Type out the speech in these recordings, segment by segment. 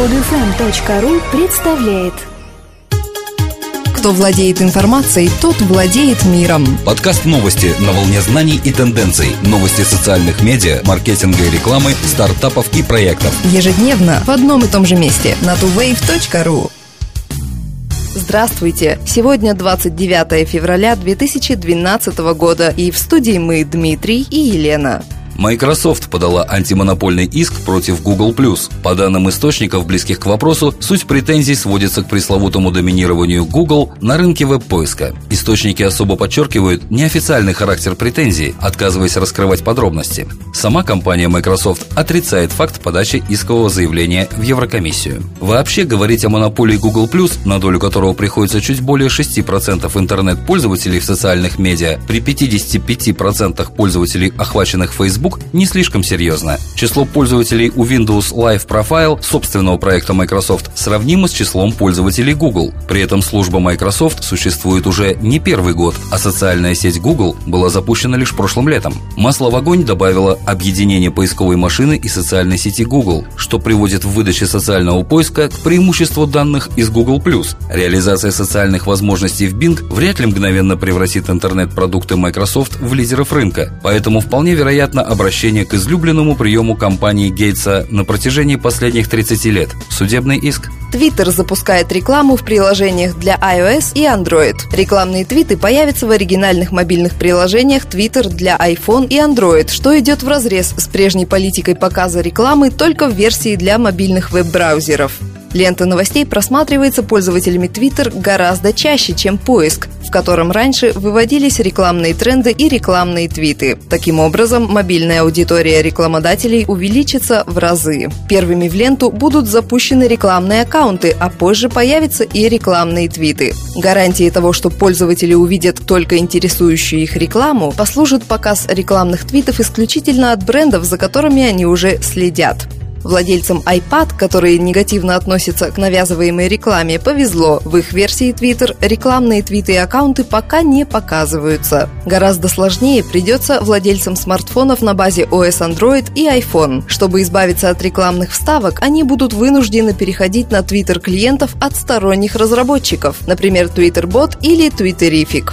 Подфм.ру представляет Кто владеет информацией, тот владеет миром. Подкаст новости на волне знаний и тенденций. Новости социальных медиа, маркетинга и рекламы, стартапов и проектов. Ежедневно в одном и том же месте на tuwave.ru. Здравствуйте! Сегодня 29 февраля 2012 года и в студии мы Дмитрий и Елена. Microsoft подала антимонопольный иск против Google+. По данным источников, близких к вопросу, суть претензий сводится к пресловутому доминированию Google на рынке веб-поиска. Источники особо подчеркивают неофициальный характер претензий, отказываясь раскрывать подробности. Сама компания Microsoft отрицает факт подачи искового заявления в Еврокомиссию. Вообще, говорить о монополии Google+, на долю которого приходится чуть более 6% интернет-пользователей в социальных медиа, при 55% пользователей, охваченных Facebook, Facebook не слишком серьезно. Число пользователей у Windows Live Profile собственного проекта Microsoft сравнимо с числом пользователей Google. При этом служба Microsoft существует уже не первый год, а социальная сеть Google была запущена лишь прошлым летом. Масло в огонь добавило объединение поисковой машины и социальной сети Google, что приводит в выдаче социального поиска к преимуществу данных из Google+. Реализация социальных возможностей в Bing вряд ли мгновенно превратит интернет-продукты Microsoft в лидеров рынка, поэтому вполне вероятно обращение к излюбленному приему компании Гейтса на протяжении последних 30 лет – судебный иск. Twitter запускает рекламу в приложениях для iOS и Android. Рекламные твиты появятся в оригинальных мобильных приложениях Twitter для iPhone и Android, что идет в разрез с прежней политикой показа рекламы только в версии для мобильных веб-браузеров. Лента новостей просматривается пользователями Twitter гораздо чаще, чем поиск, в котором раньше выводились рекламные тренды и рекламные твиты. Таким образом, мобильная аудитория рекламодателей увеличится в разы. Первыми в ленту будут запущены рекламные аккаунты, а позже появятся и рекламные твиты. Гарантией того, что пользователи увидят только интересующую их рекламу, послужит показ рекламных твитов исключительно от брендов, за которыми они уже следят. Владельцам iPad, которые негативно относятся к навязываемой рекламе, повезло. В их версии Twitter рекламные твиты и аккаунты пока не показываются. Гораздо сложнее придется владельцам смартфонов на базе OS Android и iPhone. Чтобы избавиться от рекламных вставок, они будут вынуждены переходить на Twitter клиентов от сторонних разработчиков, например, TwitterBot или Twitterific.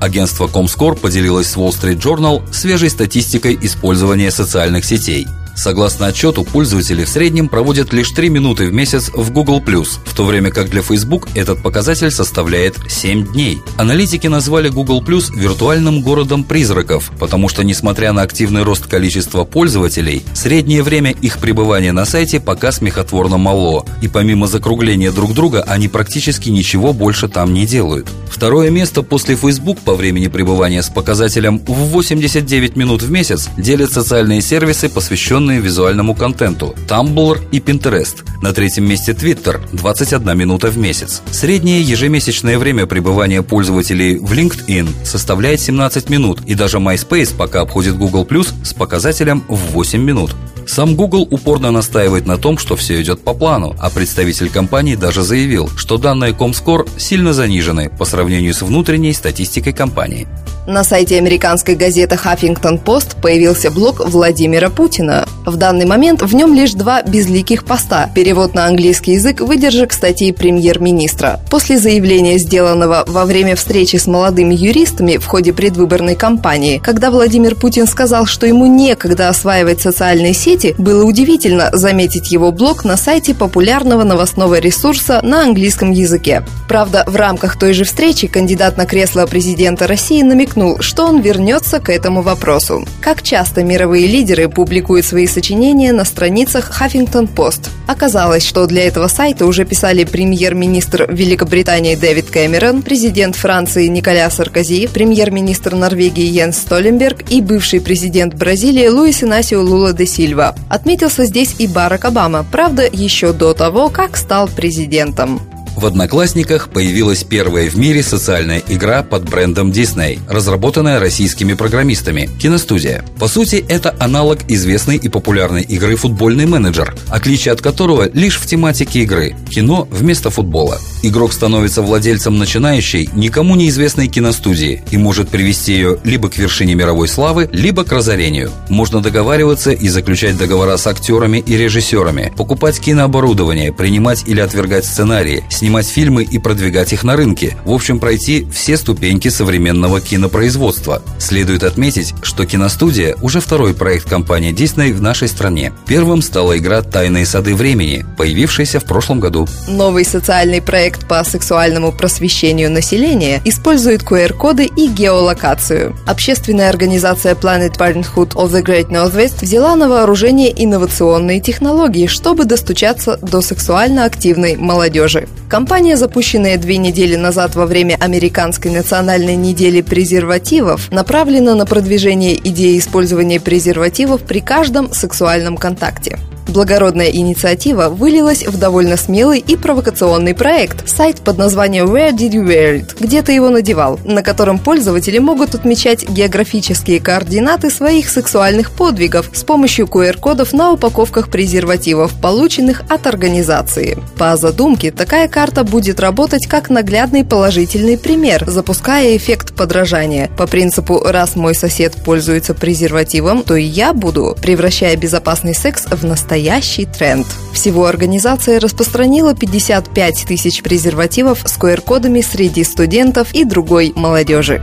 Агентство Comscore поделилось с Wall Street Journal свежей статистикой использования социальных сетей – Согласно отчету, пользователи в среднем проводят лишь 3 минуты в месяц в Google+, в то время как для Facebook этот показатель составляет 7 дней. Аналитики назвали Google+, виртуальным городом призраков, потому что, несмотря на активный рост количества пользователей, среднее время их пребывания на сайте пока смехотворно мало, и помимо закругления друг друга они практически ничего больше там не делают. Второе место после Facebook по времени пребывания с показателем в 89 минут в месяц делят социальные сервисы, посвященные посвященные визуальному контенту – Tumblr и Pinterest. На третьем месте Twitter – 21 минута в месяц. Среднее ежемесячное время пребывания пользователей в LinkedIn составляет 17 минут, и даже MySpace пока обходит Google+, с показателем в 8 минут. Сам Google упорно настаивает на том, что все идет по плану, а представитель компании даже заявил, что данные Comscore сильно занижены по сравнению с внутренней статистикой компании. На сайте американской газеты Huffington Post появился блог Владимира Путина. В данный момент в нем лишь два безликих поста. Перевод на английский язык выдержек статьи премьер-министра. После заявления, сделанного во время встречи с молодыми юристами в ходе предвыборной кампании, когда Владимир Путин сказал, что ему некогда осваивать социальные сети, было удивительно заметить его блог на сайте популярного новостного ресурса на английском языке. Правда, в рамках той же встречи кандидат на кресло президента России намекнул, что он вернется к этому вопросу. Как часто мировые лидеры публикуют свои сочинения на страницах Huffington Post. Оказалось, что для этого сайта уже писали премьер-министр Великобритании Дэвид Кэмерон, президент Франции Николя Саркози, премьер-министр Норвегии Йенс Столленберг и бывший президент Бразилии Луис Инасио Лула де Сильва. Отметился здесь и Барак Обама, правда, еще до того, как стал президентом. В «Одноклассниках» появилась первая в мире социальная игра под брендом Disney, разработанная российскими программистами – «Киностудия». По сути, это аналог известной и популярной игры «Футбольный менеджер», отличие от которого лишь в тематике игры – кино вместо футбола. Игрок становится владельцем начинающей, никому неизвестной киностудии и может привести ее либо к вершине мировой славы, либо к разорению. Можно договариваться и заключать договора с актерами и режиссерами, покупать кинооборудование, принимать или отвергать сценарии, снимать фильмы и продвигать их на рынке. В общем, пройти все ступеньки современного кинопроизводства. Следует отметить, что киностудия уже второй проект компании Disney в нашей стране. Первым стала игра «Тайные сады времени», появившаяся в прошлом году. Новый социальный проект по сексуальному просвещению населения использует QR-коды и геолокацию. Общественная организация Planet Parenthood of the Great Northwest взяла на вооружение инновационные технологии, чтобы достучаться до сексуально активной молодежи. Компания, запущенная две недели назад во время Американской национальной недели презервативов, направлена на продвижение идеи использования презервативов при каждом сексуальном контакте. Благородная инициатива вылилась в довольно смелый и провокационный проект – сайт под названием Where Did You Wear It? Где ты его надевал? На котором пользователи могут отмечать географические координаты своих сексуальных подвигов с помощью QR-кодов на упаковках презервативов, полученных от организации. По задумке, такая карта будет работать как наглядный положительный пример, запуская эффект подражания. По принципу «раз мой сосед пользуется презервативом, то и я буду», превращая безопасный секс в настоящий тренд. Всего организация распространила 55 тысяч презервативов с QR-кодами среди студентов и другой молодежи.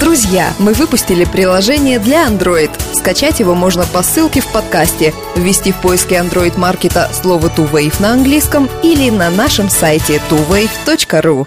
Друзья, мы выпустили приложение для Android. Скачать его можно по ссылке в подкасте, ввести в поиске Android маркета слово TuWave на английском или на нашем сайте tuwave.ru.